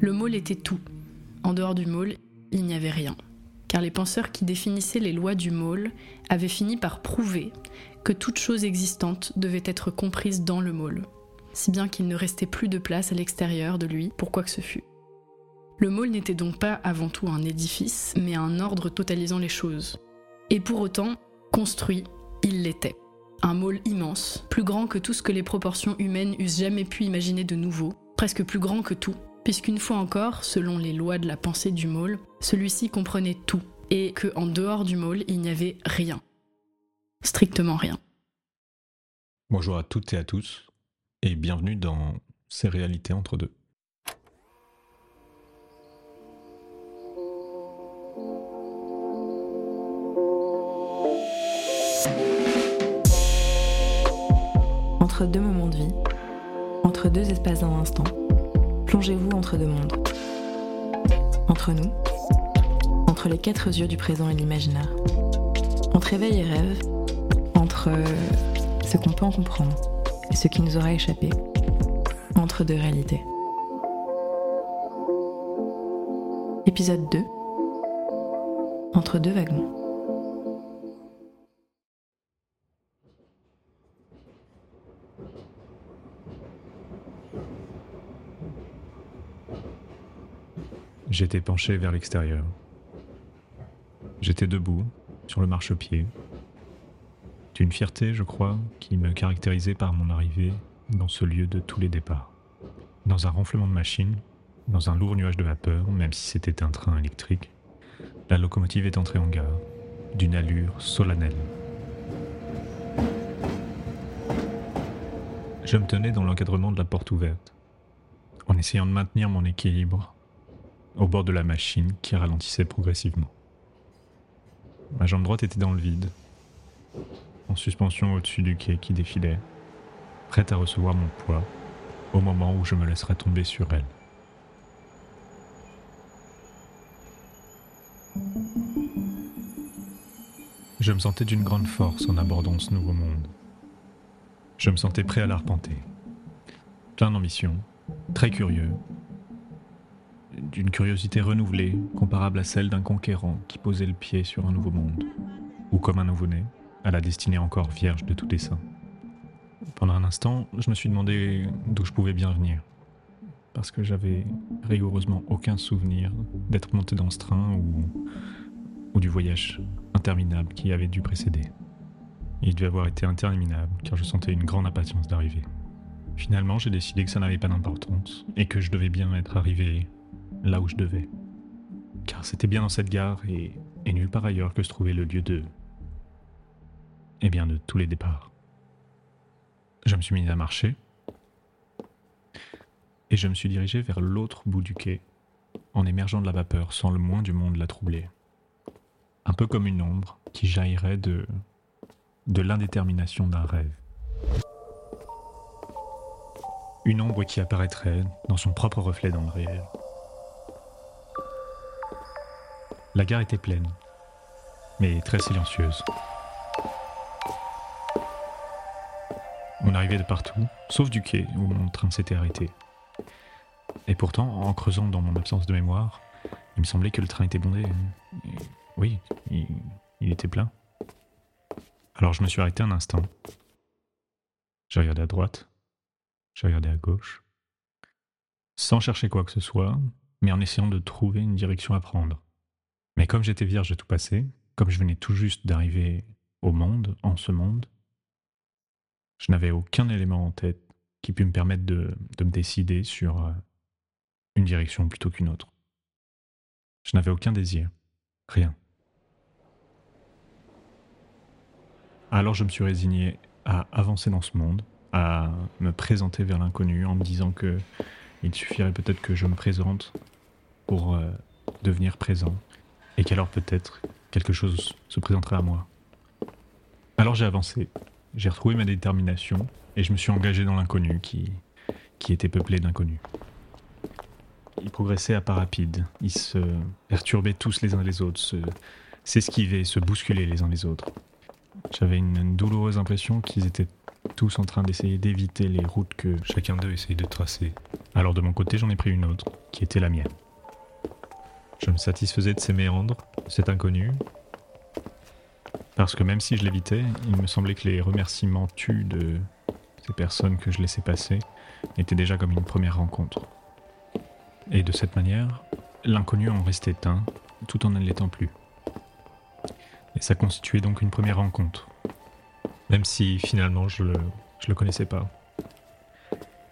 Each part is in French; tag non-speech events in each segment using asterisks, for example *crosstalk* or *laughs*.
Le môle était tout. En dehors du môle, il n'y avait rien. Car les penseurs qui définissaient les lois du môle avaient fini par prouver que toute chose existante devait être comprise dans le môle, si bien qu'il ne restait plus de place à l'extérieur de lui pour quoi que ce fût. Le môle n'était donc pas avant tout un édifice, mais un ordre totalisant les choses. Et pour autant, construit, il l'était. Un môle immense, plus grand que tout ce que les proportions humaines eussent jamais pu imaginer de nouveau, presque plus grand que tout, puisqu'une fois encore, selon les lois de la pensée du môle, celui-ci comprenait tout, et que en dehors du môle, il n'y avait rien. Strictement rien. Bonjour à toutes et à tous, et bienvenue dans Ces réalités entre deux. Entre deux moments de vie, entre deux espaces d'un instant, plongez-vous entre deux mondes. Entre nous, entre les quatre yeux du présent et l'imaginaire. Entre éveil et rêve, entre ce qu'on peut en comprendre et ce qui nous aura échappé. Entre deux réalités. Épisode 2 Entre deux wagons. J'étais penché vers l'extérieur. J'étais debout, sur le marchepied. D'une fierté, je crois, qui me caractérisait par mon arrivée dans ce lieu de tous les départs. Dans un renflement de machine, dans un lourd nuage de vapeur, même si c'était un train électrique, la locomotive est entrée en gare, d'une allure solennelle. Je me tenais dans l'encadrement de la porte ouverte, en essayant de maintenir mon équilibre au bord de la machine qui ralentissait progressivement. Ma jambe droite était dans le vide, en suspension au-dessus du quai qui défilait, prête à recevoir mon poids au moment où je me laisserais tomber sur elle. Je me sentais d'une grande force en abordant ce nouveau monde. Je me sentais prêt à l'arpenter. Plein d'ambition, très curieux, d'une curiosité renouvelée, comparable à celle d'un conquérant qui posait le pied sur un nouveau monde, ou comme un nouveau-né, à la destinée encore vierge de tout dessein. Pendant un instant, je me suis demandé d'où je pouvais bien venir, parce que j'avais rigoureusement aucun souvenir d'être monté dans ce train ou, ou du voyage interminable qui avait dû précéder. Il devait avoir été interminable, car je sentais une grande impatience d'arriver. Finalement, j'ai décidé que ça n'avait pas d'importance, et que je devais bien être arrivé là où je devais. Car c'était bien dans cette gare et, nulle part ailleurs que se trouvait le lieu de... Eh bien, de tous les départs. Je me suis mis à marcher et je me suis dirigé vers l'autre bout du quai en émergeant de la vapeur sans le moins du monde la troubler. Un peu comme une ombre qui jaillirait de, de l'indétermination d'un rêve. Une ombre qui apparaîtrait dans son propre reflet dans le réel. La gare était pleine, mais très silencieuse. On arrivait de partout, sauf du quai où mon train s'était arrêté. Et pourtant, en creusant dans mon absence de mémoire, il me semblait que le train était bondé. oui, il, était plein. Alors je me suis arrêté un instant. J'ai regardé à droite, j'ai regardé à gauche, sans chercher quoi que ce soit, mais en essayant de trouver une direction à prendre. Mais comme j'étais vierge de tout passé, comme je venais tout juste d'arriver au monde, en ce monde, je n'avais aucun élément en tête qui pût me permettre de, me décider sur euh, une direction plutôt qu'une autre. Je n'avais aucun désir, rien. Alors je me suis résigné à avancer dans ce monde, à me présenter vers l'inconnu en me disant que il suffirait peut-être que je me présente pour euh, devenir présent et qu'alors peut-être quelque chose se présenterait à moi. Alors j'ai avancé, j'ai retrouvé ma détermination et je me suis engagé dans l'inconnu qui, était peuplé d'inconnus. Ils progressaient à pas rapide, ils se perturbaient tous les uns les autres, s'esquivaient, se, bousculaient les uns les autres. J'avais une, douloureuse impression qu'ils étaient tous en train d'essayer d'éviter les routes que chacun d'eux essaye de tracer. Alors de mon côté, j'en ai pris une autre, qui était la mienne. Je me satisfaisais de ces méandres, cet inconnu, parce que même si je l'évitais, il me semblait que les remerciements tus de ces personnes que je laissais passer étaient déjà comme une première rencontre. Et de cette manière, l'inconnu en restait un, tout en ne l'étant plus. Et ça constituait donc une première rencontre, même si finalement je le, je le connaissais pas.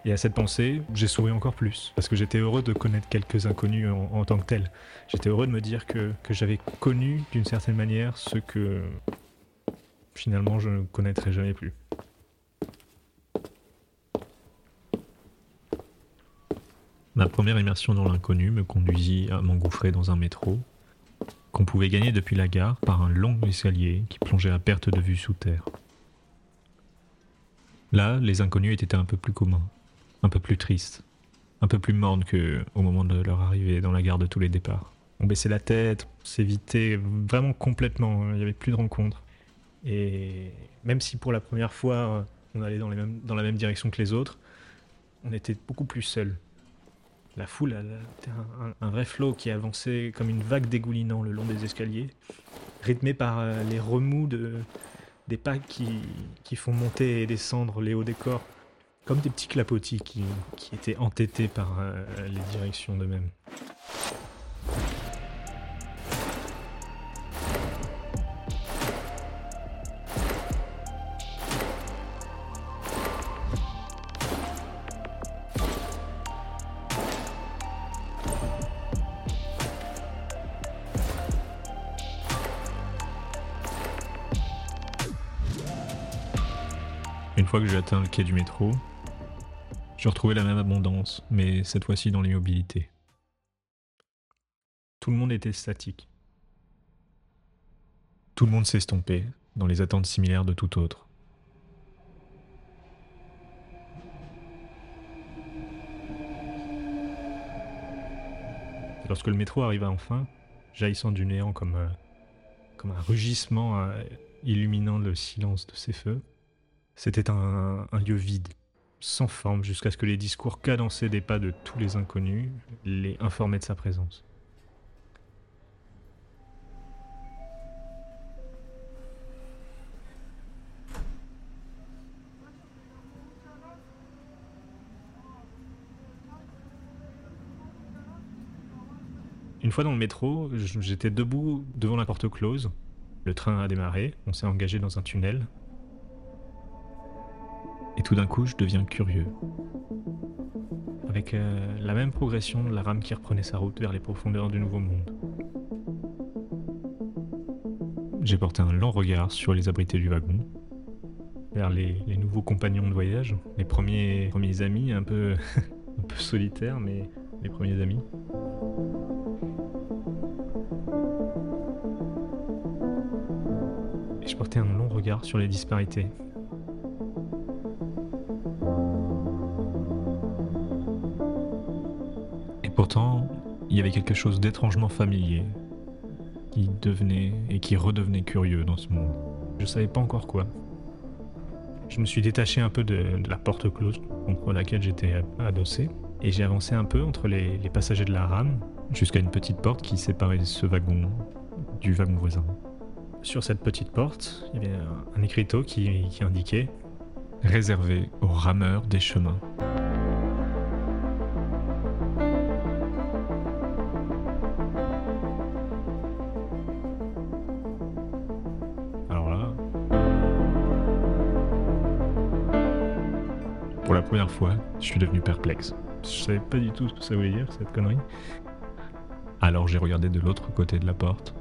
Et à cette pensée, j'ai souri encore plus, parce que j'étais heureux de connaître quelques inconnus en, tant que tels. J'étais heureux de me dire que, que j'avais connu d'une certaine manière ce que finalement je ne connaîtrai jamais plus. Ma première immersion dans l'inconnu me conduisit à m'engouffrer dans un métro qu'on pouvait gagner depuis la gare par un long escalier qui plongeait à perte de vue sous terre. Là, les inconnus étaient un peu plus communs, un peu plus tristes, un peu plus mornes que au moment de leur arrivée dans la gare de tous les départs. On baissait la tête, on s'évitait vraiment complètement, il n'y avait plus de rencontres. Et même si pour la première fois on allait dans, la même direction que les autres, on était beaucoup plus seuls. La foule un, vrai flot qui avançait comme une vague dégoulinant le long des escaliers, rythmé par euh, les remous de, des pas qui, qui, font monter et descendre les hauts décors, comme des petits clapotis qui, étaient entêtés par euh, les directions d'eux-mêmes. Une fois que j'ai atteint le quai du métro, je retrouvais la même abondance, mais cette fois-ci dans l'immobilité. Tout le monde était statique. Tout le monde s'estompait dans les attentes similaires de tout autre. lorsque le métro arriva enfin, jaillissant du néant comme, euh, un rugissement euh, illuminant le silence de ses feux, c'était un, lieu vide, sans forme, jusqu'à ce que les discours cadencés des pas de tous les inconnus les informaient de sa présence. Une fois dans le métro, j'étais debout devant la porte close. Le train a démarré, on s'est engagé dans un tunnel, et tout d'un coup, je deviens curieux. Avec euh, la même progression la rame qui reprenait sa route vers les profondeurs du nouveau monde. J'ai porté un lent regard sur les abrités du wagon, vers les, nouveaux compagnons de voyage, les premiers, premiers amis, un peu, *laughs* un peu solitaires, mais les premiers amis. Et je portais un long regard sur les disparités, pourtant, il y avait quelque chose d'étrangement familier qui devenait et qui redevenait curieux dans ce monde. Je savais pas encore quoi. Je me suis détaché un peu de, la porte close contre laquelle j'étais adossé et j'ai avancé un peu entre les, passagers de la rame jusqu'à une petite porte qui séparait ce wagon du wagon voisin. Sur cette petite porte, il y avait un, écriteau qui, qui indiquait Réservé aux rameurs des chemins. Première fois, je suis devenu perplexe. Je savais pas du tout ce que ça voulait dire, cette connerie. Alors j'ai regardé de l'autre côté de la porte,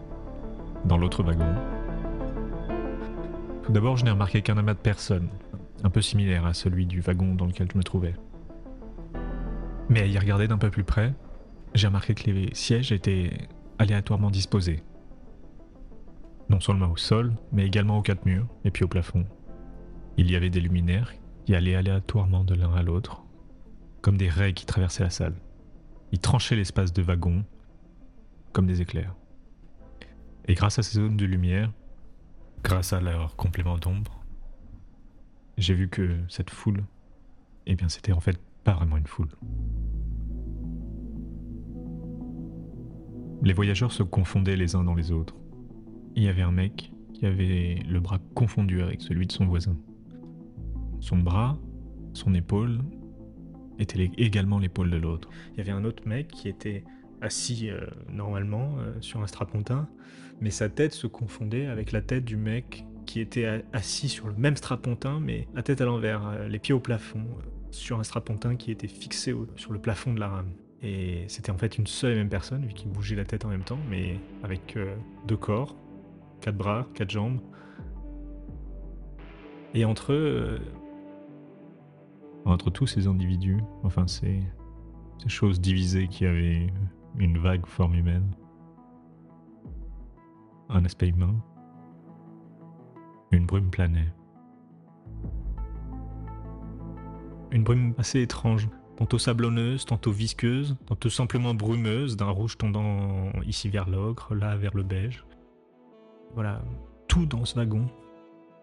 dans l'autre wagon. Tout d'abord, je n'ai remarqué qu'un amas de personnes, un peu similaire à celui du wagon dans lequel je me trouvais. Mais à y regarder d'un peu plus près, j'ai remarqué que les sièges étaient aléatoirement disposés. Non seulement au sol, mais également aux quatre murs et puis au plafond. Il y avait des luminaires qui allaient aléatoirement de l'un à l'autre, comme des raies qui traversaient la salle. Ils tranchaient l'espace de wagons, comme des éclairs. Et grâce à ces zones de lumière, grâce à leur complément d'ombre, j'ai vu que cette foule, eh bien, c'était en fait pas vraiment une foule. Les voyageurs se confondaient les uns dans les autres. Il y avait un mec qui avait le bras confondu avec celui de son voisin. Son bras, son épaule, était également l'épaule de l'autre. Il y avait un autre mec qui était assis euh, normalement euh, sur un strapontin, mais sa tête se confondait avec la tête du mec qui était assis sur le même strapontin, mais la tête à l'envers, euh, les pieds au plafond, sur un strapontin qui était fixé sur le plafond de la rame. Et c'était en fait une seule et même personne, vu qu'il bougeait la tête en même temps, mais avec deux corps, quatre bras, quatre jambes. Et entre eux, entre tous ces individus, enfin ces, choses divisées qui avaient une vague forme humaine, un aspect humain, une brume planait. Une brume assez étrange, tantôt sablonneuse, tantôt visqueuse, tantôt simplement brumeuse, d'un rouge tendant ici vers l'ocre, là vers le beige. Voilà, tout dans ce wagon,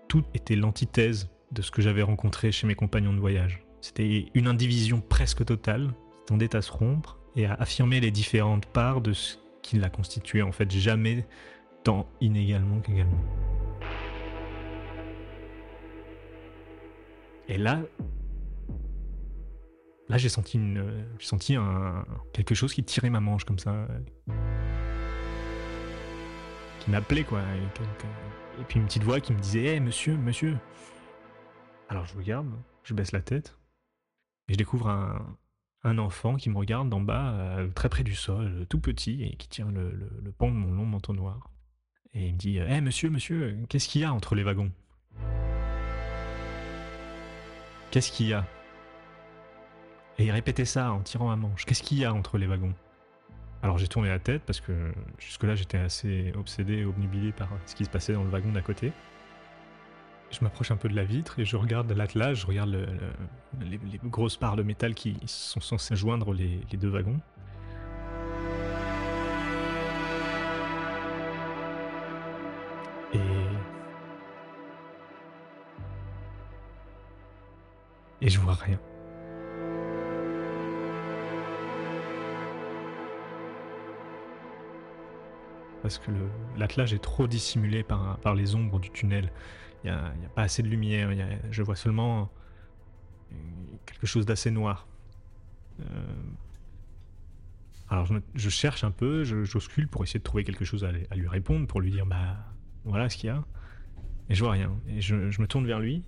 tout était l'antithèse de ce que j'avais rencontré chez mes compagnons de voyage. C'était une indivision presque totale qui tendait à se rompre et à affirmer les différentes parts de ce qui la constituait en fait jamais tant inégalement qu'également. Et là, là j'ai senti une, senti quelque chose qui tirait ma manche comme ça, qui m'appelait quoi, et, puis une petite voix qui me disait, hé monsieur, monsieur. Alors je regarde, je baisse la tête, et je découvre un, enfant qui me regarde d'en bas, euh, très près du sol, tout petit, et qui tient le, pan de mon long manteau noir. Et il me dit Hé monsieur, monsieur, qu'est-ce qu'il y a entre les wagons? Qu'est-ce qu'il y a? Et il répétait ça en tirant à manche Qu'est-ce qu'il y a entre les wagons? Alors j'ai tourné la tête parce que jusque-là j'étais assez obsédé, obnubilé par ce qui se passait dans le wagon d'à côté. Je m'approche un peu de la vitre et je regarde l'attelage, je regarde les, grosses parts de métal qui sont censées joindre les, deux wagons. Et et je vois rien. Parce que l'attelage est trop dissimulé par, par les ombres du tunnel. Il n'y a, pas assez de lumière. je vois seulement quelque chose d'assez noir. Euh, alors je, cherche un peu, j'oscule pour essayer de trouver quelque chose à, lui répondre, pour lui dire bah voilà ce qu'il y a. Et je vois rien. Et je, me tourne vers lui.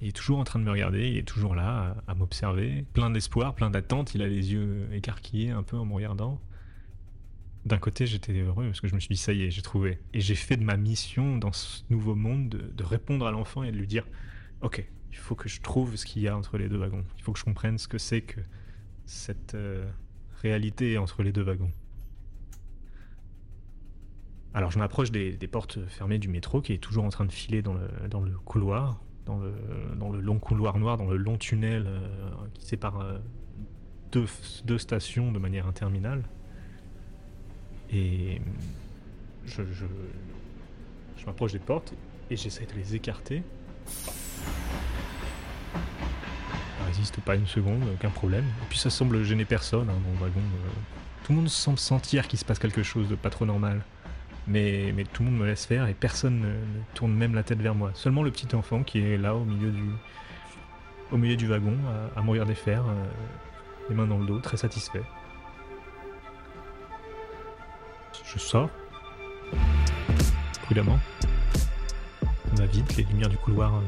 Il est toujours en train de me regarder, il est toujours là à, m'observer, plein d'espoir, plein d'attente. Il a les yeux écarquillés un peu en me regardant d'un côté, j'étais heureux parce que je me suis dit, ça y est, j'ai trouvé. Et j'ai fait de ma mission dans ce nouveau monde de, répondre à l'enfant et de lui dire, ok, il faut que je trouve ce qu'il y a entre les deux wagons. Il faut que je comprenne ce que c'est que cette euh, réalité entre les deux wagons. Alors je m'approche des, portes fermées du métro qui est toujours en train de filer dans le, dans le couloir, dans le, dans le, long couloir noir, dans le long tunnel euh, qui sépare euh, deux, deux stations de manière interminable. Et je, je, je m'approche des portes et j'essaie de les écarter. Ça résiste pas une seconde, aucun problème. Et puis ça semble gêner personne hein, dans le wagon. Euh. Tout le monde semble sentir qu'il se passe quelque chose de pas trop normal. Mais, tout le monde me laisse faire et personne ne, tourne même la tête vers moi. Seulement le petit enfant qui est là au milieu du, au milieu du wagon à, à des faire, euh, les mains dans le dos, très satisfait. Je sors. Prudemment. On va vite, les lumières du couloir euh,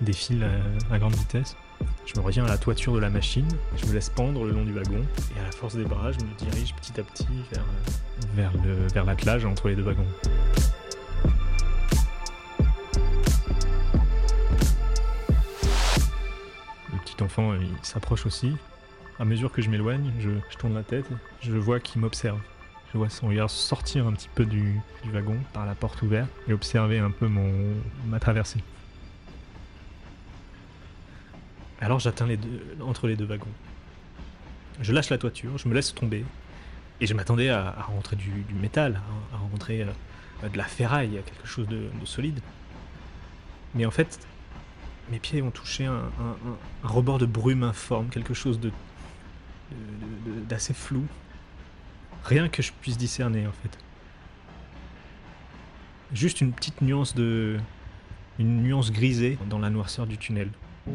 défilent à, grande vitesse. Je me reviens à la toiture de la machine, je me laisse pendre le long du wagon, et à la force des bras, je me dirige petit à petit vers, euh, le, vers l'attelage entre les deux wagons. Le petit enfant, il s'approche aussi. À mesure que je m'éloigne, je tourne la tête, je vois qu'il m'observe. Je vois son regard sortir un petit peu du, wagon par la porte ouverte et observer un peu mon, ma traversée. Alors j'atteins les deux, entre les deux wagons. Je lâche la toiture, je me laisse tomber. Et je m'attendais à, à, rentrer du, métal, à, rentrer euh, de la ferraille, quelque chose de, solide. Mais en fait, mes pieds ont touché un, rebord de brume informe, quelque chose de- d'assez flou. Rien que je puisse discerner en fait. Juste une petite nuance de. une nuance grisée dans la noirceur du tunnel. Il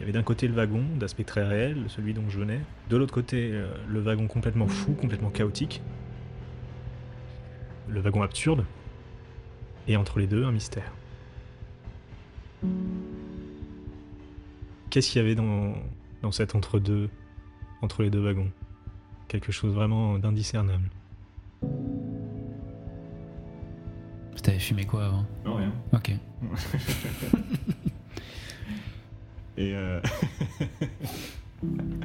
y avait d'un côté le wagon, d'aspect très réel, celui dont je venais. De l'autre côté, euh, le wagon complètement fou, complètement chaotique. Le wagon absurde. Et entre les deux, un mystère. Qu'est-ce qu'il y avait dans, dans cet entre-deux, entre les deux wagons? Quelque chose vraiment d'indiscernable. T'avais fumé quoi avant? Non, rien. Ok. *laughs* Et euh, *laughs*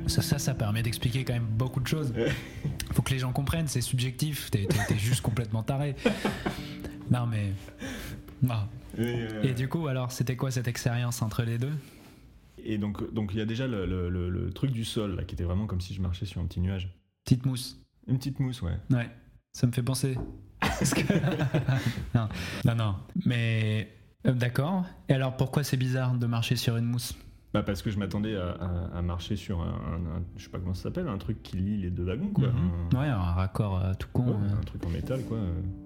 Ça, ça, ça permet d'expliquer quand même beaucoup de choses. *laughs* Faut que les gens comprennent, c'est subjectif. T'es juste complètement taré. Non, mais. Ah. et, euh, Et du coup, alors, c'était quoi cette expérience entre les deux? Et donc, donc il y a déjà le, le- le- le truc du sol là, qui était vraiment comme si je marchais sur un petit nuage. Petite mousse. Une petite mousse, ouais. Ouais, ça me fait penser. Que- *laughs* non, non, non. Mais euh, d'accord. Et alors, pourquoi c'est bizarre de marcher sur une mousse? Bah parce que je m'attendais à, à- à marcher sur un, un- un- je sais pas comment ça s'appelle, un truc qui lie les deux wagons, quoi. Mhm. Un- Ouais, un raccord euh, tout con. ouais, euh. un truc en métal, quoi.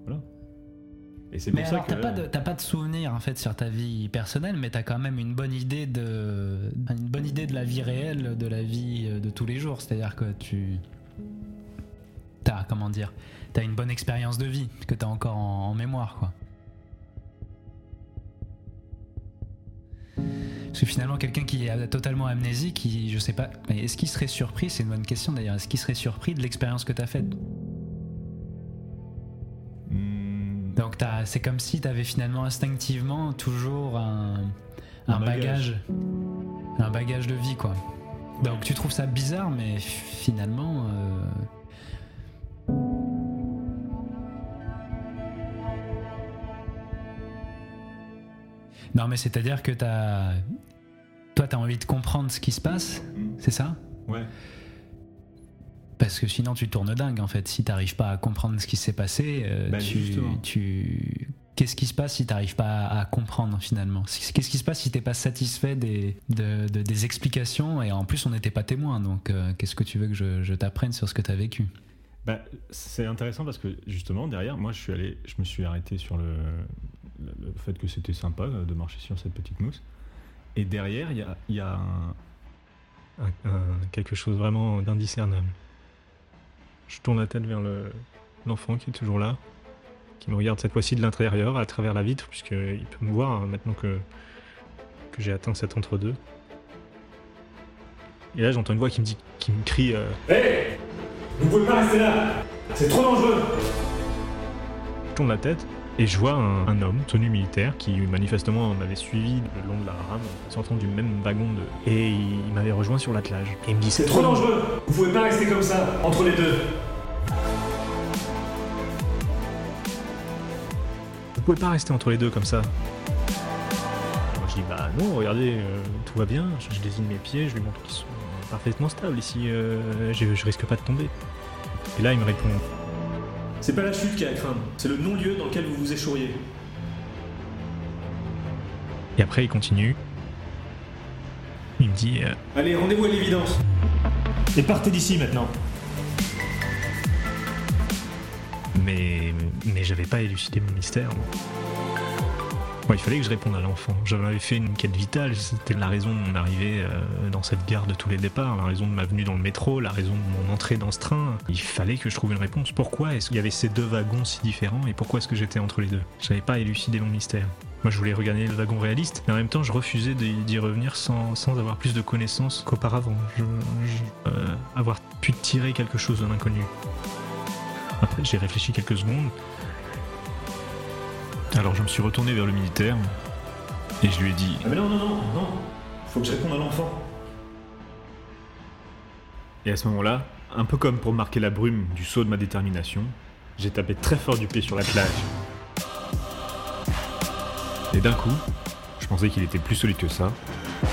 voilà. Et c'est Mais pour ça alors, que t'as pas, de, t'as pas de souvenir en fait sur ta vie personnelle, mais t'as quand même une bonne idée de, une bonne idée de la vie réelle, de la vie de tous les jours. C'est-à-dire que tu, t'as comment dire, t'as une bonne expérience de vie que t'as encore en, en mémoire, quoi. Parce que finalement, quelqu'un qui est totalement amnésique, qui, je sais pas, mais est-ce qu'il serait surpris C'est une bonne question d'ailleurs. Est-ce qu'il serait surpris de l'expérience que t'as faite? Hmm, Donc t'as- c'est comme si tu avais finalement instinctivement toujours un, Un un bagage. bagage. un bagage de vie quoi. Donc tu trouves ça bizarre, mais finalement. euh, Non mais c'est-à-dire que t'as... Toi t'as envie de comprendre ce qui se passe, c'est ça? Ouais. Parce que sinon tu tournes dingue en fait. Si t'arrives pas à comprendre ce qui s'est passé, euh, Bah, tu, tu- qu'est-ce qui se passe si t'arrives pas à, à comprendre finalement? Qu'est-ce qui se passe si t'es pas satisfait des, de- de- des explications? Et en plus on n'était pas témoin, donc euh, qu'est-ce que tu veux que je, je t'apprenne sur ce que t'as vécu? Bah, c'est intéressant parce que justement derrière, moi je suis allé, je me suis arrêté sur le, le, fait que c'était sympa euh, de marcher sur cette petite mousse. Et derrière, il y a, y a un, Un- un- quelque chose vraiment d'indiscernable. Je tourne la tête vers le- l'enfant qui est toujours là, qui me regarde cette fois-ci de l'intérieur, à travers la vitre, puisqu'il peut me voir hein, maintenant que, que j'ai atteint cet entre-deux. Et là, j'entends une voix qui me, dit, qui me crie euh, Hé Vous pouvez pas rester là C'est trop dangereux Je tourne la tête et je vois un, un homme, tenue militaire, qui manifestement m'avait suivi le long de la rame, en sortant du même wagon de. Et il m'avait rejoint sur l'attelage. Et il me dit C'est trop dangereux Vous pouvez pas rester comme ça, entre les deux Vous pouvez pas rester entre les deux comme ça. Moi je dis bah non, regardez, euh, tout va bien. Je, je désigne mes pieds, je lui montre qu'ils sont parfaitement stables ici. euh, je, je risque pas de tomber. Et là il me répond C'est pas la chute qui a à craindre, c'est le non-lieu dans lequel vous vous échoueriez. et après il continue. Il me dit euh, Allez, rendez-vous à l'évidence Et partez d'ici maintenant mais mais j'avais pas élucidé mon mystère. moi. Il fallait que je réponde à l'enfant. J'en avais fait une quête vitale, c'était la raison de mon arrivée euh, dans cette gare de tous les départs, la raison de ma venue dans le métro, la raison de mon entrée dans ce train. Il fallait que je trouve une réponse. Pourquoi est-ce qu'il y avait ces deux wagons si différents et pourquoi est-ce que j'étais entre les deux? J'avais pas élucidé mon mystère. Moi, je voulais regagner le wagon réaliste, mais en même temps, je refusais d'y revenir sans, sans avoir plus de connaissances qu'auparavant. Euh, avoir pu tirer quelque chose de l'inconnu. Après, j'ai réfléchi quelques secondes. Alors, je me suis retourné vers le militaire et je lui ai dit Ah mais non, non, non, non Faut que je réponde à l'enfant. Et à ce moment-là, un peu comme pour marquer la brume du saut de ma détermination, j'ai tapé très fort du pied sur l'attelage. Et d'un coup, je pensais qu'il était plus solide que ça,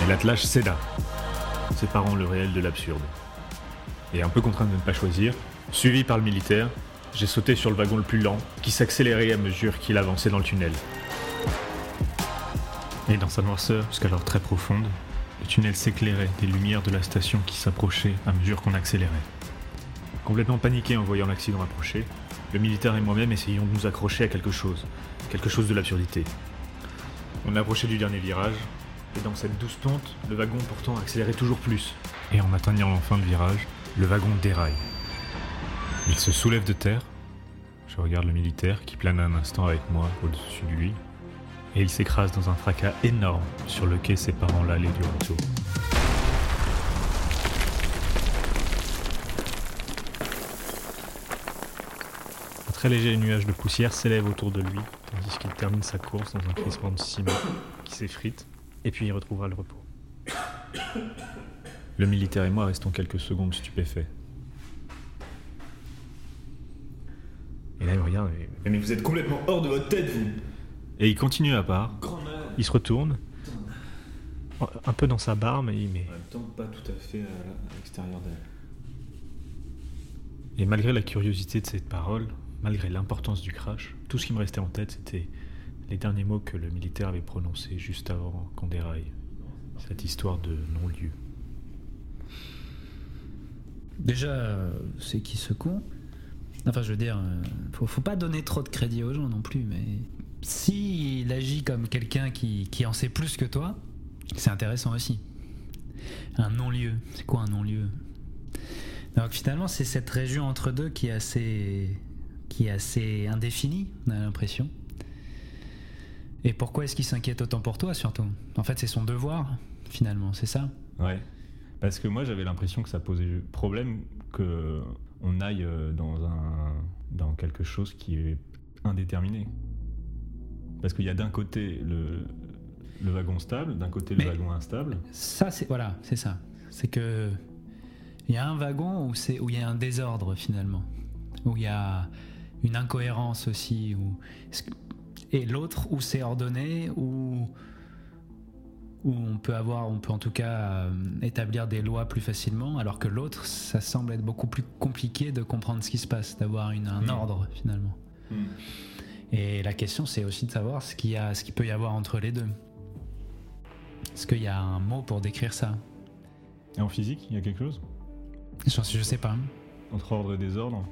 et l'attelage céda, séparant le réel de l'absurde. Et un peu contraint de ne pas choisir, suivi par le militaire, j'ai sauté sur le wagon le plus lent, qui s'accélérait à mesure qu'il avançait dans le tunnel. Et dans sa noirceur, jusqu'alors très profonde, le tunnel s'éclairait des lumières de la station qui s'approchaient à mesure qu'on accélérait. Complètement paniqué en voyant l'accident approcher, le militaire et moi-même essayions de nous accrocher à quelque chose, quelque chose de l'absurdité. On approchait du dernier virage, et dans cette douce pente, le wagon pourtant accélérait toujours plus. Et en atteignant enfin le virage, le wagon déraille. Il se soulève de terre. Je regarde le militaire qui plane un instant avec moi au-dessus de lui. Et il s'écrase dans un fracas énorme sur le quai séparant l'allée du retour. Un très léger nuage de poussière s'élève autour de lui, tandis qu'il termine sa course dans un crissement de ciment qui s'effrite, et puis il retrouvera le repos. *coughs* Le militaire et moi restons quelques secondes stupéfaits. Et là, il me regarde, et, Mais vous êtes complètement hors de votre tête, vous et il continue à part. Il se retourne, un peu dans sa barbe, et il met En même temps, pas tout à fait à l'extérieur d'elle. Et malgré la curiosité de cette parole, malgré l'importance du crash, tout ce qui me restait en tête, c'était les derniers mots que le militaire avait prononcés juste avant qu'on déraille. Cette histoire de non-lieu. Déjà, c'est qui ce con? Enfin, je veux dire, euh, faut, faut pas donner trop de crédit aux gens non plus, mais s'il agit comme quelqu'un qui, qui en sait plus que toi, c'est intéressant aussi. Un non-lieu, c'est quoi un non-lieu? Donc finalement, c'est cette région entre deux qui est assez, qui est assez indéfinie, on a l'impression. Et pourquoi est-ce qu'il s'inquiète autant pour toi, surtout? En fait, c'est son devoir, finalement, c'est ça? Ouais. Parce que moi, j'avais l'impression que ça posait problème que on aille euh, dans un dans quelque chose qui est indéterminé. Parce qu'il y a d'un côté le, le wagon stable, d'un côté Mais- le wagon instable. Ça, c'est voilà, c'est ça. C'est que il y a un wagon où c'est où il y a un désordre finalement, où il y a une incohérence aussi, où et l'autre où c'est ordonné, où on peut avoir, on peut en tout cas euh, établir des lois plus facilement, alors que l'autre, ça semble être beaucoup plus compliqué de comprendre ce qui se passe, d'avoir un Mm. ordre finalement. Et la question, c'est aussi de savoir ce qu'il y a, ce qu'il peut y avoir entre les deux. Est-ce qu'il y a un mot pour décrire ça? Et en physique, il y a quelque chose? Je, je sais pas. Entre ordre et désordre?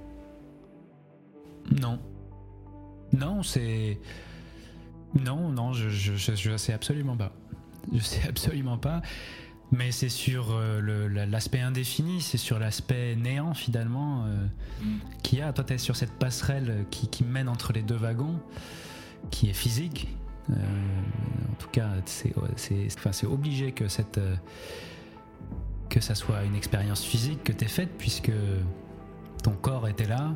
Non. Non, c'est. Non, non, je, je, je, je sais absolument pas. Je sais *laughs* absolument pas. Mais c'est sur euh, l'aspect indéfini, c'est sur l'aspect néant finalement euh, qu'il y a. Toi, tu es sur cette passerelle qui, qui mène entre les deux wagons, qui est physique. Euh, en tout cas, c'est enfin, obligé que, cette, que ça soit une expérience physique que tu faite, puisque ton corps était là,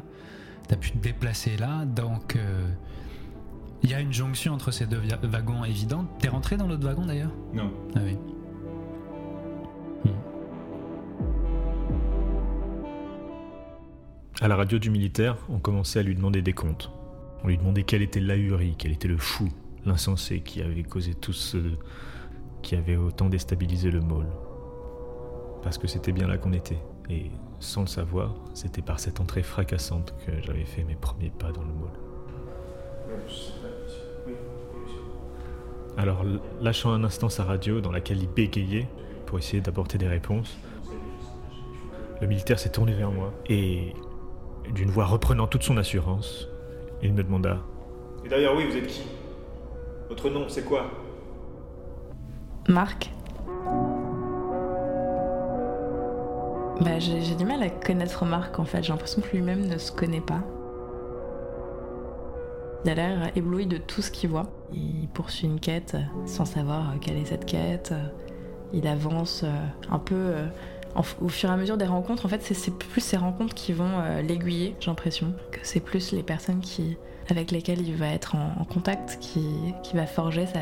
tu as pu te déplacer là, donc il y a une jonction entre ces deux wagons évidente. T'es rentré dans l'autre wagon d'ailleurs? Non. Ah oui. À la radio du militaire, on commençait à lui demander des comptes. On lui demandait quel était l'ahuri, quel était le fou, l'insensé qui avait causé tout ce. qui avait autant déstabilisé le môle. Parce que c'était bien là qu'on était. Et sans le savoir, c'était par cette entrée fracassante que j'avais fait mes premiers pas dans le môle. Alors, lâchant un instant sa radio dans laquelle il bégayait pour essayer d'apporter des réponses, le militaire s'est tourné vers moi et, d'une voix reprenant toute son assurance, il me demanda Et d'ailleurs, oui, vous êtes qui? Votre nom, c'est quoi? Marc Bah, j'ai j'ai du mal à connaître Marc en fait. J'ai l'impression que lui-même ne se connaît pas. Il a l'air ébloui de tout ce qu'il voit. Il poursuit une quête sans savoir quelle est cette quête. Il avance euh, un peu euh, au fur et à mesure des rencontres. En fait, c'est- plus ces rencontres qui vont euh, l'aiguiller, j'ai l'impression. Que c'est plus les personnes qui, avec lesquelles il va être en, contact qui, qui va forger sa,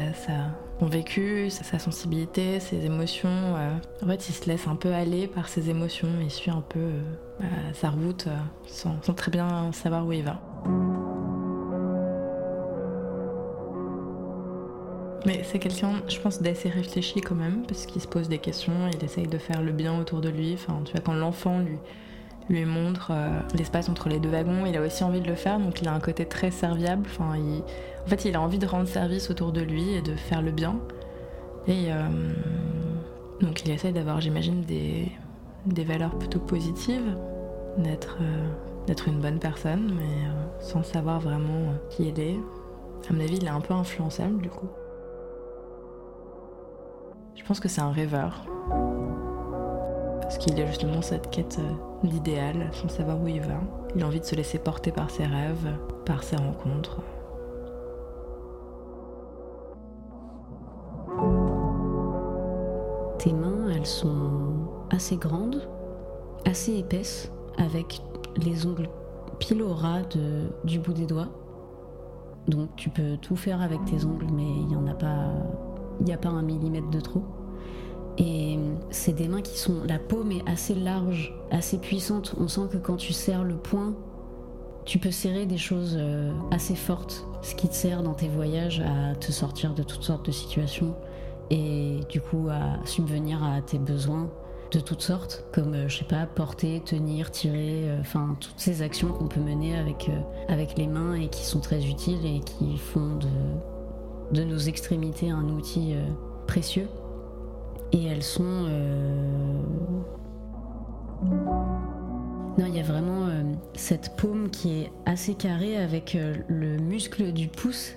son vécu, sa, sensibilité, ses émotions. En fait, il se laisse un peu aller par ses émotions. Il suit un peu bah, sa route sans très bien savoir où il va. Mais c'est quelqu'un, je pense, d'assez réfléchi quand même, parce qu'il se pose des questions, il essaye de faire le bien autour de lui. Enfin, tu vois, quand l'enfant lui, lui montre euh, l'espace entre les deux wagons, il a aussi envie de le faire, donc il a un côté très serviable. Enfin, En fait, il a envie de rendre service autour de lui et de faire le bien. Et euh, donc il essaie d'avoir, j'imagine, des, des valeurs plutôt positives, d'être euh, une bonne personne, mais sans savoir vraiment qui il est. À mon avis, il est un peu influençable du coup. Je pense que c'est un rêveur. Parce qu'il a justement cette quête euh, d'idéal, sans savoir où il va. Il a envie de se laisser porter par ses rêves, par ses rencontres. Tes mains, elles sont assez grandes, assez épaisses, avec les ongles pile au ras du bout des doigts. Donc tu peux tout faire avec tes ongles, mais il n'y en a pas, il y a pas un millimètre de trop. Et c'est des mains qui sont, la paume est assez large, assez puissante. On sent que quand tu serres le poing, tu peux serrer des choses euh, assez fortes, ce qui te sert dans tes voyages à te sortir de toutes sortes de situations et du coup à subvenir à tes besoins de toutes sortes, comme euh, je sais pas, porter, tenir, tirer, euh, enfin toutes ces actions qu'on peut mener avec, avec les mains et qui sont très utiles et qui font de, de nos extrémités un outil euh, précieux. Et elles sont... euh, Non, il y a vraiment euh, cette paume qui est assez carrée avec le muscle du pouce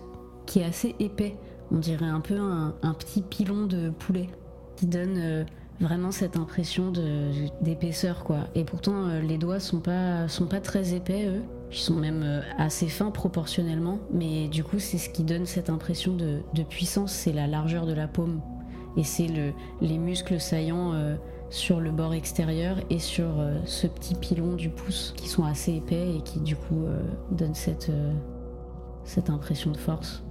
qui est assez épais. On dirait un peu un, un petit pilon de poulet qui donne vraiment cette impression d'épaisseur quoi. Et pourtant les doigts sont pas sont pas très épais eux. Ils sont même euh, assez fins proportionnellement, mais du coup c'est ce qui donne cette impression de, de puissance, c'est la largeur de la paume et c'est le les muscles saillants euh, sur le bord extérieur et sur euh, ce petit pilon du pouce qui sont assez épais et qui du coup donnent cette cette impression de force.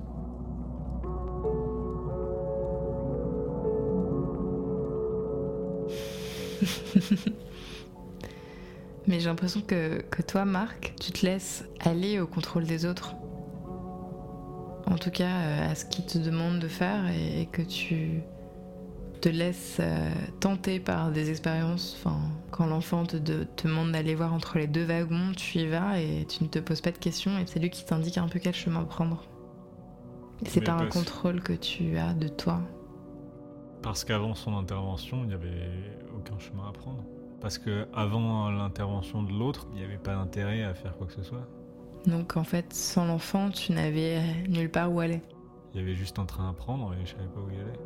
*laughs* Mais j'ai l'impression que, que toi, Marc, tu te laisses aller au contrôle des autres. En tout cas, euh, à ce qu'ils te demandent de faire et, et que tu te laisses euh, tenter par des expériences. Enfin, quand l'enfant te, de- te demande d'aller voir entre les deux wagons, tu y vas et tu ne te poses pas de questions et c'est lui qui t'indique un peu quel chemin prendre. C'est pas un contrôle que tu as de toi. Parce qu'avant son intervention, il n'y avait aucun chemin à prendre. Parce que avant l'intervention de l'autre, il n'y avait pas d'intérêt à faire quoi que ce soit. Donc en fait, sans l'enfant, tu n'avais nulle part où aller. Il y avait juste un train à prendre et je savais pas où y aller.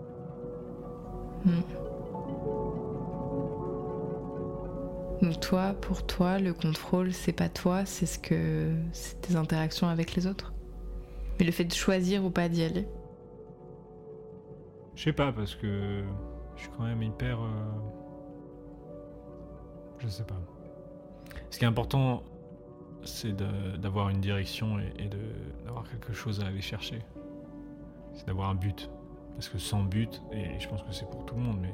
Donc toi, pour toi, le contrôle, c'est pas toi, c'est ce que c'est tes interactions avec les autres. Mais le fait de choisir ou pas d'y aller. Je sais pas, parce que je suis quand même hyper. euh, Je sais pas. Ce qui est important, c'est d'avoir une direction et, d'avoir quelque chose à aller chercher. C'est d'avoir un but. Parce que sans but, et je pense que c'est pour tout le monde, mais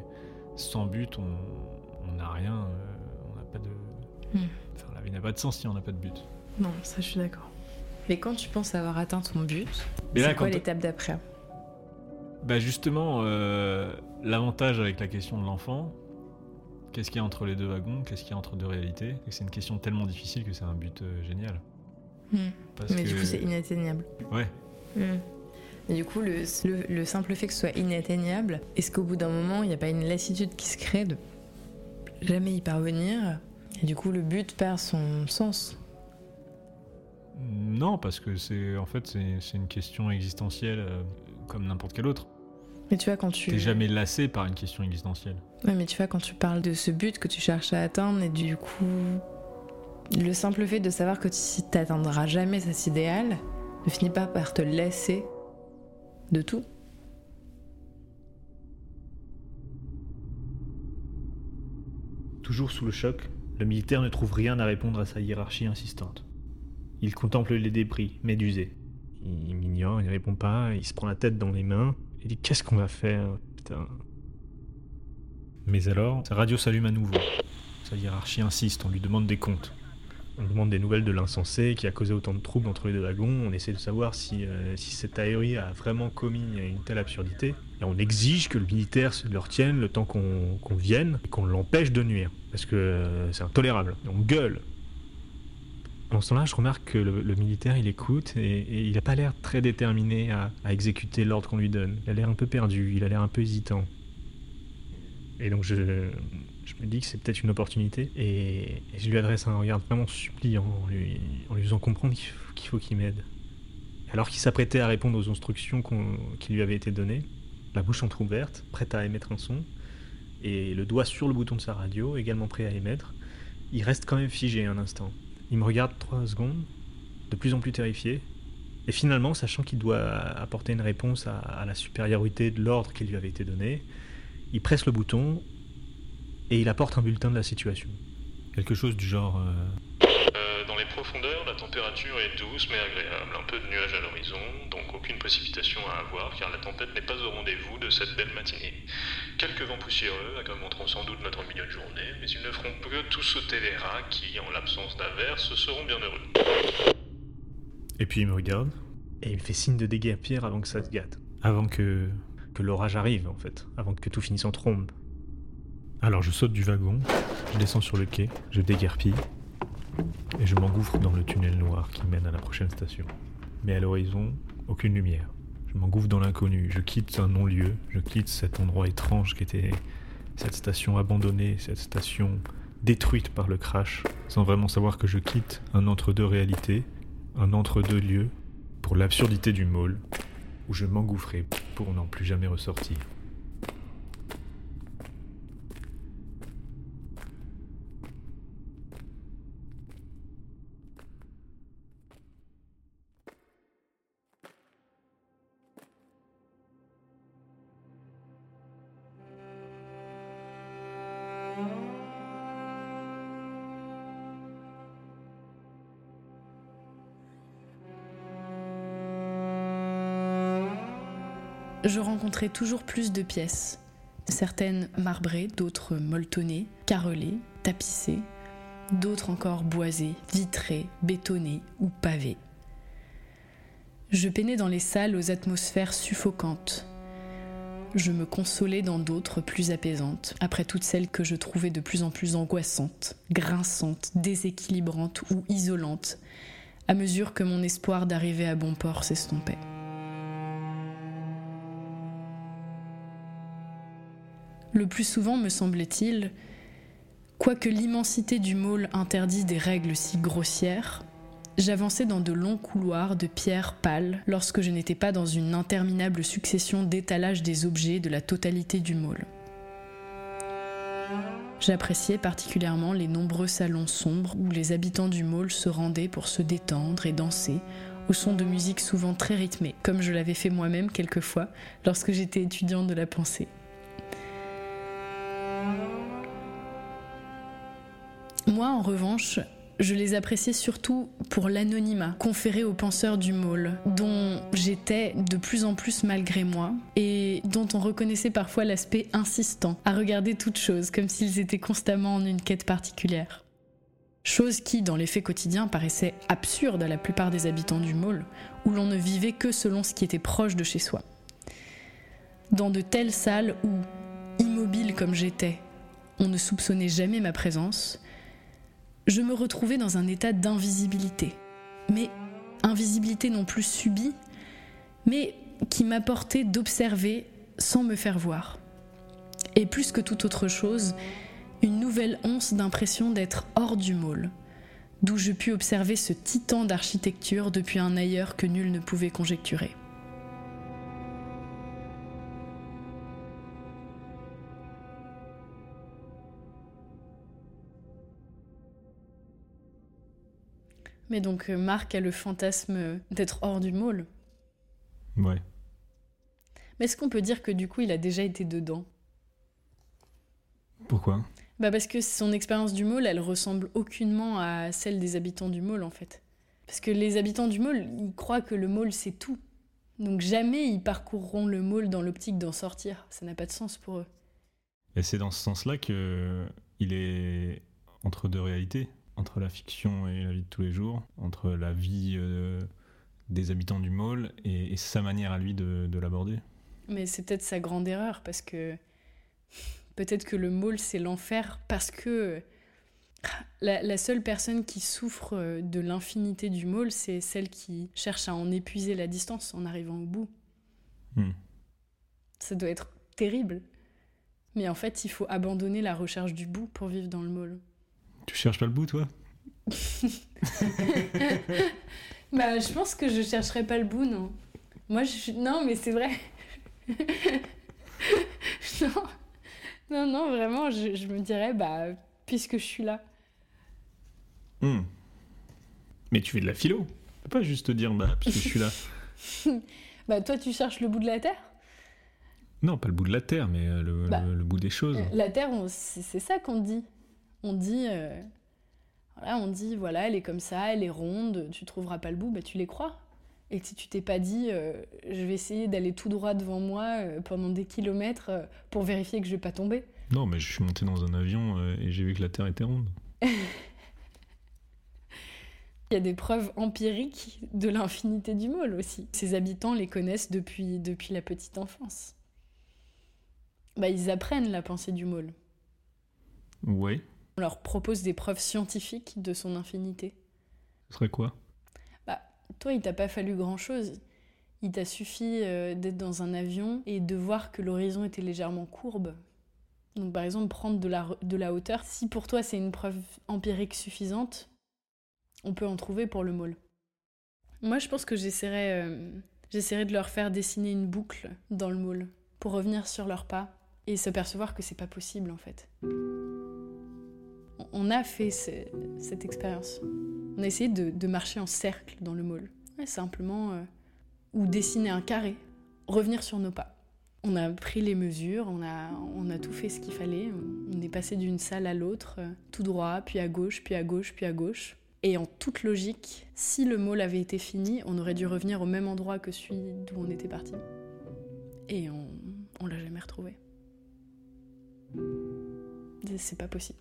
sans but, on n'a rien, euh, on n'a pas de. Hmm. Enfin, la vie n'a pas de sens si on n'a pas de but. Non, ça je suis d'accord. Mais quand tu penses avoir atteint ton but, c'est quoi l'étape d'après? Bah justement, euh, l'avantage avec la question de l'enfant, qu'est-ce qu'il y a entre les deux wagons, qu'est-ce qu'il y a entre deux réalités, c'est une question tellement difficile que c'est un but euh, génial. Hmm. Parce Mais que... du coup, c'est inatteignable. Ouais, Et du coup, le, le- le simple fait que ce soit inatteignable, est-ce qu'au bout d'un moment, il n'y a pas une lassitude qui se crée de jamais y parvenir? Et du coup, le but perd son sens. non, parce que c'est en fait c'est une question existentielle euh, comme n'importe quelle autre. Mais tu vois, quand tu. T'es jamais lassé par une question existentielle. Ouais, mais tu vois, quand tu parles de ce but que tu cherches à atteindre, et du coup, le simple fait de savoir que tu n'atteindras jamais cet idéal ne finit pas par te lasser de tout. Toujours sous le choc, le militaire ne trouve rien à répondre à sa hiérarchie insistante. Il contemple les débris, médusés. Il m'ignore, il ne répond pas, il se prend la tête dans les mains. Il dit Qu'est-ce qu'on va faire Putain. Mais alors, sa radio s'allume à nouveau. Sa hiérarchie insiste, on lui demande des comptes. On demande des nouvelles de l'insensé qui a causé autant de troubles entre les deux wagons. On essaie de savoir si, euh, si cet aéri a vraiment commis une telle absurdité. Et on exige que le militaire se le retienne le temps qu'on vienne et qu'on l'empêche de nuire. Parce que euh, c'est intolérable. On gueule. En ce temps-là, je remarque que le, militaire, il écoute et, il n'a pas l'air très déterminé à, exécuter l'ordre qu'on lui donne. Il a l'air un peu perdu, il a l'air un peu hésitant. Et donc je, me dis que c'est peut-être une opportunité et, je lui adresse un regard vraiment suppliant en lui, en faisant comprendre qu'il faut qu'il m'aide. Alors qu'il s'apprêtait à répondre aux instructions qui lui avaient été données, la bouche entrouverte, prête à émettre un son, et le doigt sur le bouton de sa radio, également prêt à émettre, il reste quand même figé un instant. Il me regarde trois secondes, de plus en plus terrifié, et finalement, sachant qu'il doit apporter une réponse à, la supériorité de l'ordre qui lui avait été donné, il presse le bouton et il apporte un bulletin de la situation. Quelque chose du genre. euh, les profondeurs, la température est douce mais agréable. Un peu de nuages à l'horizon, donc aucune précipitation à avoir car la tempête n'est pas au rendez-vous de cette belle matinée. Quelques vents poussiéreux agrémenteront sans doute notre milieu de journée, mais ils ne feront que tout sauter les rats qui, en l'absence d'averse, seront bien heureux. Et puis il me regarde, Et il me fait signe de déguerpir avant que ça se gâte. avant que. Que l'orage arrive, en fait, avant que tout finisse en trombe. Alors je saute du wagon, je descends sur le quai, je déguerpille, et je m'engouffre dans le tunnel noir qui mène à la prochaine station. Mais à l'horizon, aucune lumière. Je m'engouffre dans l'inconnu, je quitte un non-lieu, je quitte cet endroit étrange qui était cette station abandonnée, cette station détruite par le crash, sans vraiment savoir que je quitte un entre-deux réalités, un entre-deux lieux, pour l'absurdité du môle, où je m'engouffrai pour n'en plus jamais ressortir. Je rencontrais toujours plus de pièces, certaines marbrées, d'autres molletonnées, carrelées, tapissées, d'autres encore boisées, vitrées, bétonnées ou pavées. Je peinais dans les salles aux atmosphères suffocantes. Je me consolais dans d'autres plus apaisantes, après toutes celles que je trouvais de plus en plus angoissantes, grinçantes, déséquilibrantes ou isolantes, à mesure que mon espoir d'arriver à bon port s'estompait. Le plus souvent, me semblait-il, quoique l'immensité du môle interdit des règles si grossières, j'avançais dans de longs couloirs de pierre pâle lorsque je n'étais pas dans une interminable succession d'étalages des objets de la totalité du môle. J'appréciais particulièrement les nombreux salons sombres où les habitants du môle se rendaient pour se détendre et danser au son de musique souvent très rythmée, comme je l'avais fait moi-même quelquefois lorsque j'étais étudiante de la pensée. Moi, en revanche, je les appréciais surtout pour l'anonymat conféré aux penseurs du môle, dont j'étais de plus en plus malgré moi, et dont on reconnaissait parfois l'aspect insistant, à regarder toutes choses comme s'ils étaient constamment en une quête particulière. Chose qui, dans les faits quotidiens, paraissait absurde à la plupart des habitants du môle, où l'on ne vivait que selon ce qui était proche de chez soi. Dans de telles salles où, immobile comme j'étais, on ne soupçonnait jamais ma présence, je me retrouvais dans un état d'invisibilité. Mais invisibilité non plus subie, mais qui m'apportait d'observer sans me faire voir. Et plus que toute autre chose, une nouvelle once d'impression d'être hors du môle, d'où je pus observer ce titan d'architecture depuis un ailleurs que nul ne pouvait conjecturer. Mais donc euh, Marc a le fantasme d'être hors du môle. Ouais. Mais est-ce qu'on peut dire que du coup il a déjà été dedans? Pourquoi? Bah parce que son expérience du môle, elle ressemble aucunement à celle des habitants du môle en fait. Parce que les habitants du môle, ils croient que le môle c'est tout. Donc jamais ils parcourront le môle dans l'optique d'en sortir. Ça n'a pas de sens pour eux. Et c'est dans ce sens-là que il est entre deux réalités, entre la fiction et la vie de tous les jours, entre la vie euh, des habitants du môle et, et sa manière à lui de, de l'aborder. Mais c'est peut-être sa grande erreur parce que peut-être que le môle c'est l'enfer parce que La, la seule personne qui souffre euh, de l'infinité du môle, c'est celle qui cherche à en épuiser la distance en arrivant au bout. Hmm. Ça doit être terrible. Mais en fait, il faut abandonner la recherche du bout pour vivre dans le môle. Tu cherches pas le bout, toi? *laughs* Bah, je pense que je chercherai pas le bout, non. Moi, je suis... Non, mais c'est vrai. *laughs* non. non, non, vraiment, je, je me dirais, bah, puisque je suis là. Hmm. Mais tu fais de la philo. Tu peux pas juste te dire, bah, puisque je suis là. *laughs* Bah, toi, tu cherches le bout de la Terre? Non, pas le bout de la terre, mais euh, le, Bah, le- le bout des choses. Euh, La Terre, c'est ça qu'on dit. On dit, euh, voilà, on dit, voilà, elle est comme ça, elle est ronde, tu trouveras pas le bout, bah tu les crois. Et si tu t'es pas dit, euh, je vais essayer d'aller tout droit devant moi euh, pendant des kilomètres pour vérifier que je vais pas tomber. Non, mais je suis monté dans un avion et j'ai vu que la terre était ronde. *laughs* Il y a des preuves empiriques de l'infinité du môle aussi. Ses habitants les connaissent depuis, depuis la petite enfance. Bah, ils apprennent la pensée du môle. Ouais. On leur propose des preuves scientifiques de son infinité. Ce serait quoi? Toi, il t'a pas fallu grand-chose. Il t'a suffi euh, d'être dans un avion et de voir que l'horizon était légèrement courbe. Donc par exemple, prendre de la, de la hauteur, si pour toi c'est une preuve empirique suffisante, on peut en trouver pour le môle. Moi, je pense que j'essaierais euh, de leur faire dessiner une boucle dans le môle pour revenir sur leurs pas et s'apercevoir que c'est pas possible en fait. On- a fait ce- cette expérience. On a essayé de, marcher en cercle dans le. Ouais, simplement. euh, ou dessiner un carré. Revenir sur nos pas. On a pris les mesures, on a, on a tout fait ce qu'il fallait. On est passé d'une salle à l'autre, euh, tout droit, puis à gauche, puis à gauche, puis à gauche. Et en toute logique, si le môle avait été fini, on aurait dû revenir au même endroit que celui d'où on était parti. Et on, on l'a jamais retrouvé. C'est pas possible.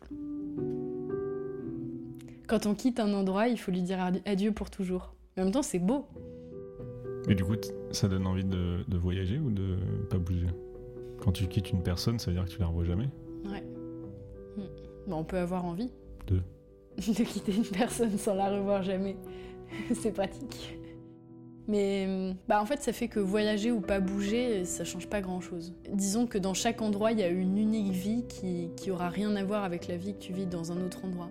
Quand on quitte un endroit, il faut lui dire adi- adieu pour toujours. Mais en même temps, c'est beau. Et du coup, ça donne envie de, de voyager ou de pas bouger? Quand tu quittes une personne, ça veut dire que tu la revois jamais? Ouais. Hmm. Bah, on peut avoir envie. De *laughs* De quitter une personne sans la revoir jamais. *laughs* c'est pratique. Mais bah en fait, ça fait que voyager ou pas bouger, ça change pas grand chose. Disons que dans chaque endroit, il y a une unique vie qui, qui aura rien à voir avec la vie que tu vis dans un autre endroit.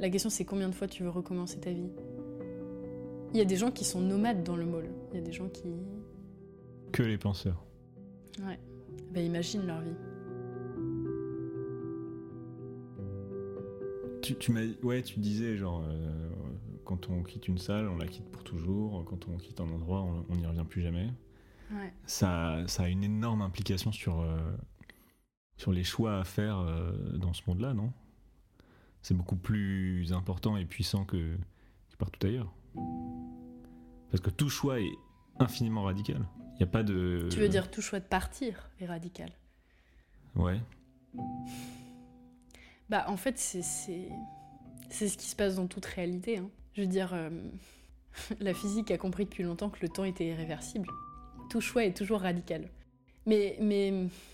La question, c'est combien de fois tu veux recommencer ta vie? Il y a des gens qui sont nomades dans le mall. Il y a des gens qui. Que les penseurs. Ouais. Bah, imaginent leur vie. Tu, tu m'as, ouais, tu disais genre euh, quand on quitte une salle, on la quitte pour toujours. Quand on quitte un endroit, on on n'y revient plus jamais. Ouais. Ça, ça a une énorme implication sur euh, sur les choix à faire euh, dans ce monde-là, non? C'est beaucoup plus important et puissant que, que partout ailleurs. Parce que tout choix est infiniment radical. Il n'y a pas de. Tu veux dire tout choix de partir est radical Ouais. Bah, en fait, c'est c'est c'est ce qui se passe dans toute réalité. hein. Je veux dire, euh, *laughs* la physique a compris depuis longtemps que le temps était irréversible. Tout choix est toujours radical. Mais, mais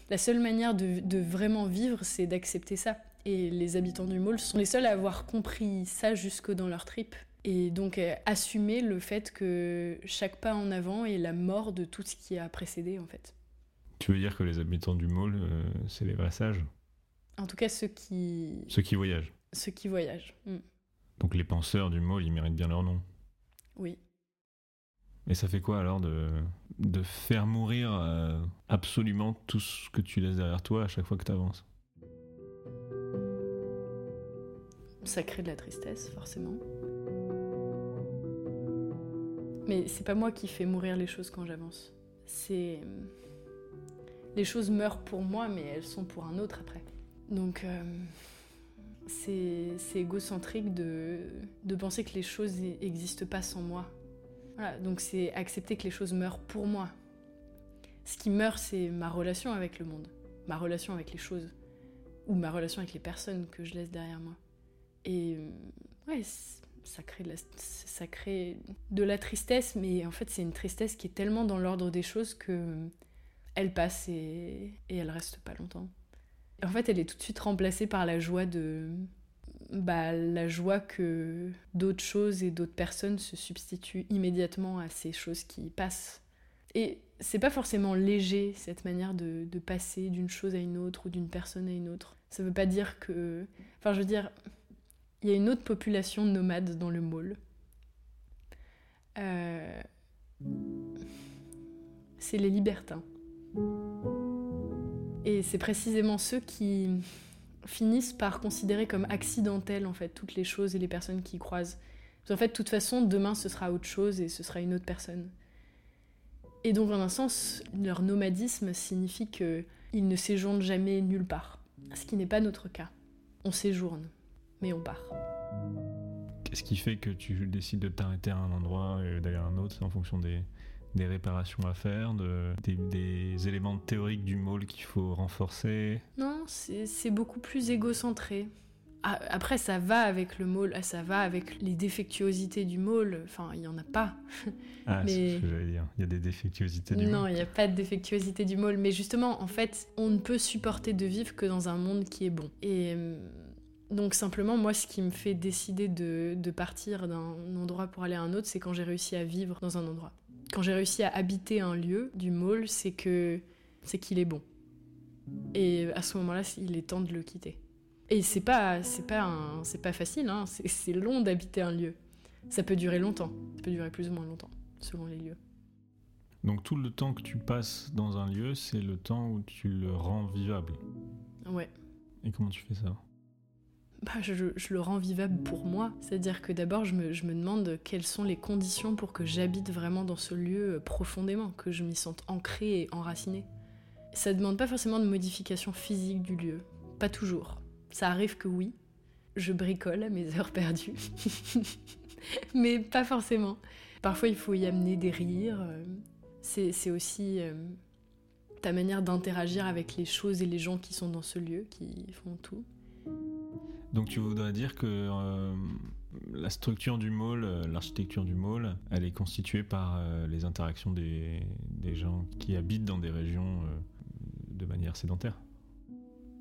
la seule manière de, de vraiment vivre, c'est d'accepter ça. Et les habitants du môle sont les seuls à avoir compris ça jusque dans leur trip. Et donc euh, assumer le fait que chaque pas en avant est la mort de tout ce qui a précédé, en fait. Tu veux dire que les habitants du môle, euh, c'est les vrais sages En tout cas, ceux qui, Ceux qui voyagent. ceux qui voyagent. Mm. Donc les penseurs du môle, ils méritent bien leur nom. Oui. Et ça fait quoi alors de, de faire mourir euh, absolument tout ce que tu laisses derrière toi à chaque fois que tu avances Ça crée de la tristesse, forcément. Mais c'est pas moi qui fais mourir les choses quand j'avance. C'est. Les choses meurent pour moi, mais elles sont pour un autre après. Donc. euh, C'est égocentrique de, de penser que les choses n'existent pas sans moi. Voilà, donc c'est accepter que les choses meurent pour moi. Ce qui meurt, c'est ma relation avec le monde, ma relation avec les choses, ou ma relation avec les personnes que je laisse derrière moi. Et euh, ouais, ça crée, de la, ça crée de la tristesse, mais en fait, c'est une tristesse qui est tellement dans l'ordre des choses que euh, elle passe et, et elle reste pas longtemps. En fait, elle est tout de suite remplacée par la joie de bah, la joie que d'autres choses et d'autres personnes se substituent immédiatement à ces choses qui passent. Et c'est pas forcément léger cette manière de, passer d'une chose à une autre ou d'une personne à une autre. Ça veut pas dire que. Enfin, je veux dire, il y a une autre population nomade dans le môle. Euh, C'est les libertins. Et c'est précisément ceux qui finissent par considérer comme accidentelles en fait toutes les choses et les personnes qu'ils croisent. Qu'en fait, de toute façon, demain ce sera autre chose et ce sera une autre personne. Et donc, en un sens, leur nomadisme signifie qu'ils ne séjournent jamais nulle part. Ce qui n'est pas notre cas. On séjourne, mais on part. Qu'est-ce qui fait que tu décides de t'arrêter à un endroit et d'aller à un autre C'est en fonction des, des réparations à faire, de, des, des éléments théoriques du môle qu'il faut renforcer? Non, c'est c'est beaucoup plus égocentré. Ah, Après, ça va avec le môle, ah, ça va avec les défectuosités du môle. Enfin, il n'y en a pas. *laughs* Ah, c'est Mais- ce que j'allais dire. Il y a des défectuosités du Non, môle. il n'y a pas de défectuosité du môle. Mais justement, en fait, on ne peut supporter de vivre que dans un monde qui est bon. Et euh, donc, simplement, moi, ce qui me fait décider de, de partir d'un endroit pour aller à un autre, c'est quand j'ai réussi à vivre dans un endroit. Quand j'ai réussi à habiter un lieu du môle, c'est que c'est qu'il est bon. Et à ce moment-là, il est temps de le quitter. Et c'est pas, c'est pas, un- c'est pas facile, hein. c'est c'est long d'habiter un lieu. Ça peut durer longtemps, ça peut durer plus ou moins longtemps, selon les lieux. Donc tout le temps que tu passes dans un lieu, c'est le temps où tu le rends vivable. Ouais. Et comment tu fais ça? Bah, je, je le rends vivable pour moi. C'est-à-dire que d'abord, je me, je me demande quelles sont les conditions pour que j'habite vraiment dans ce lieu euh, profondément, que je m'y sente ancrée et enracinée. Ça demande pas forcément de modification physique du lieu. Pas toujours. Ça arrive que oui. Je bricole à mes heures perdues. *laughs* Mais pas forcément. Parfois, il faut y amener des rires. euh, C'est aussi euh, ta manière d'interagir avec les choses et les gens qui sont dans ce lieu, qui font tout. Donc tu voudrais dire que euh, la structure du euh, l'architecture du môle, elle est constituée par euh, les interactions des, des gens qui habitent dans des régions de manière sédentaire?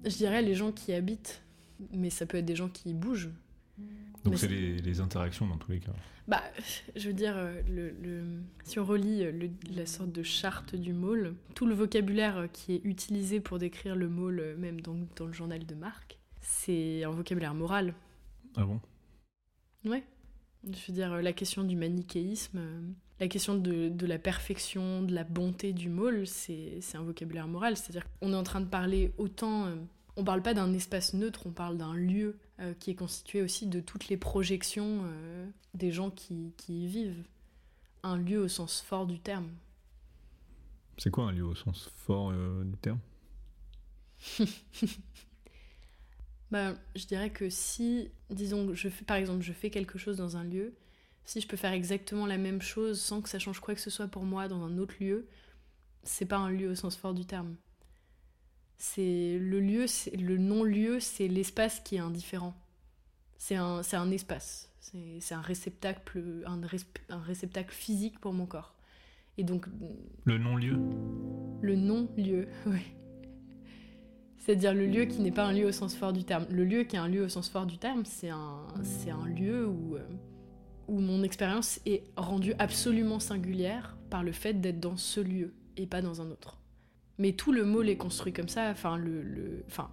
Je dirais les gens qui habitent, mais ça peut être des gens qui bougent. Donc c'est les, les interactions dans tous les cas. Bah, je veux dire, euh, le, le- si on relit euh, le- la sorte de charte du môle, tout le vocabulaire euh, qui est utilisé pour décrire le môle, même dans, dans le journal de Marc, c'est un vocabulaire moral. Ah bon? Ouais. Je veux dire, la question du manichéisme, la question de, de la perfection, de la bonté du môle, c'est c'est un vocabulaire moral. C'est-à-dire qu'on est en train de parler autant. On parle pas d'un espace neutre, on parle d'un lieu euh, qui est constitué aussi de toutes les projections euh, des gens qui, qui y vivent. Un lieu au sens fort du terme. C'est quoi un lieu au sens fort euh, du terme? *laughs* Bah, je dirais que si, disons, que je fais, par exemple, je fais quelque chose dans un lieu, si je peux faire exactement la même chose sans que ça change quoi que ce soit pour moi dans un autre lieu, c'est pas un lieu au sens fort du terme. C'est le lieu, c'est le non-lieu, c'est l'espace qui est indifférent. C'est un, un espace. C'est un réceptacle, un, un réceptacle physique pour mon corps. Et donc, Le non-lieu le non-lieu, *laughs* oui. C'est-à-dire le lieu qui n'est pas un lieu au sens fort du terme. Le lieu qui est un lieu au sens fort du terme, c'est un, un lieu où, euh, où mon expérience est rendue absolument singulière par le fait d'être dans ce lieu et pas dans un autre. Mais tout le môle est construit comme ça. Enfin, le, le- enfin,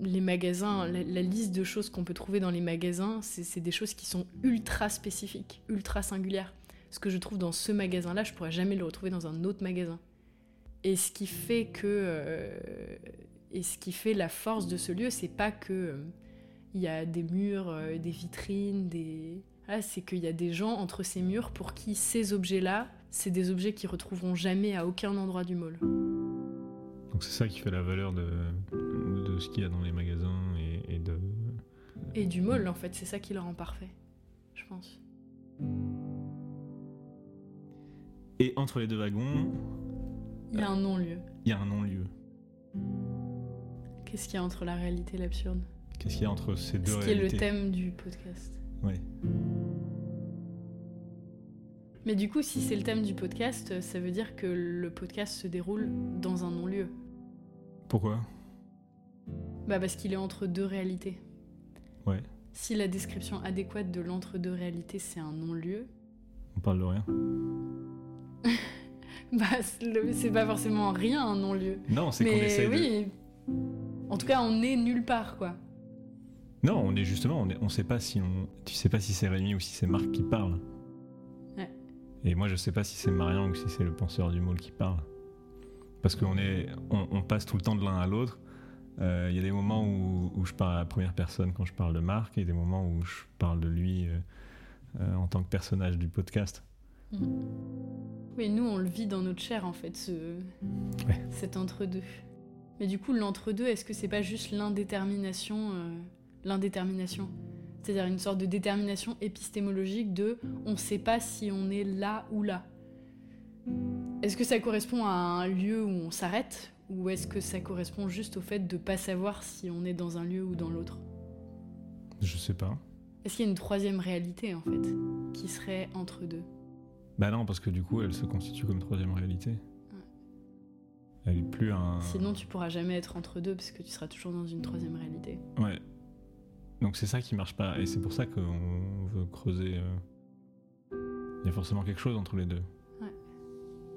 les magasins, la, liste de choses qu'on peut trouver dans les magasins, c'est des choses qui sont ultra spécifiques, ultra singulières. Ce que je trouve dans ce magasin-là, je pourrais jamais le retrouver dans un autre magasin. Et ce qui fait que euh, et ce qui fait la force de ce lieu, c'est pas que euh, il y a des murs, euh, des vitrines, des voilà, c'est qu'il y a des gens entre ces murs pour qui ces objets-là, c'est des objets qu'ils retrouveront jamais à aucun endroit du mall. Donc c'est ça qui fait la valeur de, de ce qu'il y a dans les magasins et, et de... Et du mall, en fait, c'est ça qui le rend parfait, je pense. Et entre les deux wagons, Il y a un non-lieu. il y a un non-lieu. Qu'est-ce qu'il y a entre la réalité et l'absurde Qu'est-ce qu'il y a entre ces deux Ce qui est le thème du podcast. Ouais. Mais du coup, si c'est le thème du podcast, ça veut dire que le podcast se déroule dans un non-lieu. Pourquoi? Bah parce qu'il est entre deux réalités. Ouais. Si la description adéquate de l'entre-deux réalité, c'est un non-lieu, On parle de rien. *laughs* bah c'est pas forcément rien un non-lieu. Non, c'est qu'on de... oui. En tout cas, on est nulle part, quoi. Non, on est justement, on, est- on sait pas si on, tu sais pas si c'est Rémi ou si c'est Marc qui parle. Ouais. Et moi, je sais pas si c'est Marian ou si c'est le penseur du môle qui parle. Parce qu'on on, on passe tout le temps de l'un à l'autre. Euh, Il y a des moments où, où je parle à la première personne quand je parle de Marc, et des moments où je parle de lui euh, euh, en tant que personnage du podcast. Oui, nous, on le vit dans notre chair, en fait, ce... Ouais. cet entre-deux. Mais du coup, l'entre-deux, est-ce que c'est pas juste l'indétermination euh, L'indétermination? C'est-à-dire une sorte de détermination épistémologique de on sait pas si on est là ou là. Est-ce que ça correspond à un lieu où on s'arrête Ou est-ce que ça correspond juste au fait de pas savoir si on est dans un lieu ou dans l'autre? Je sais pas. Est-ce qu'il y a une troisième réalité, en fait, qui serait entre deux? Bah non, parce que du coup, elle se constitue comme troisième réalité. Elle est plus un. Sinon, tu pourras jamais être entre deux parce que tu seras toujours dans une troisième réalité. Ouais. Donc c'est ça qui marche pas. Et c'est pour ça qu'on veut creuser. euh, Il y a forcément quelque chose entre les deux.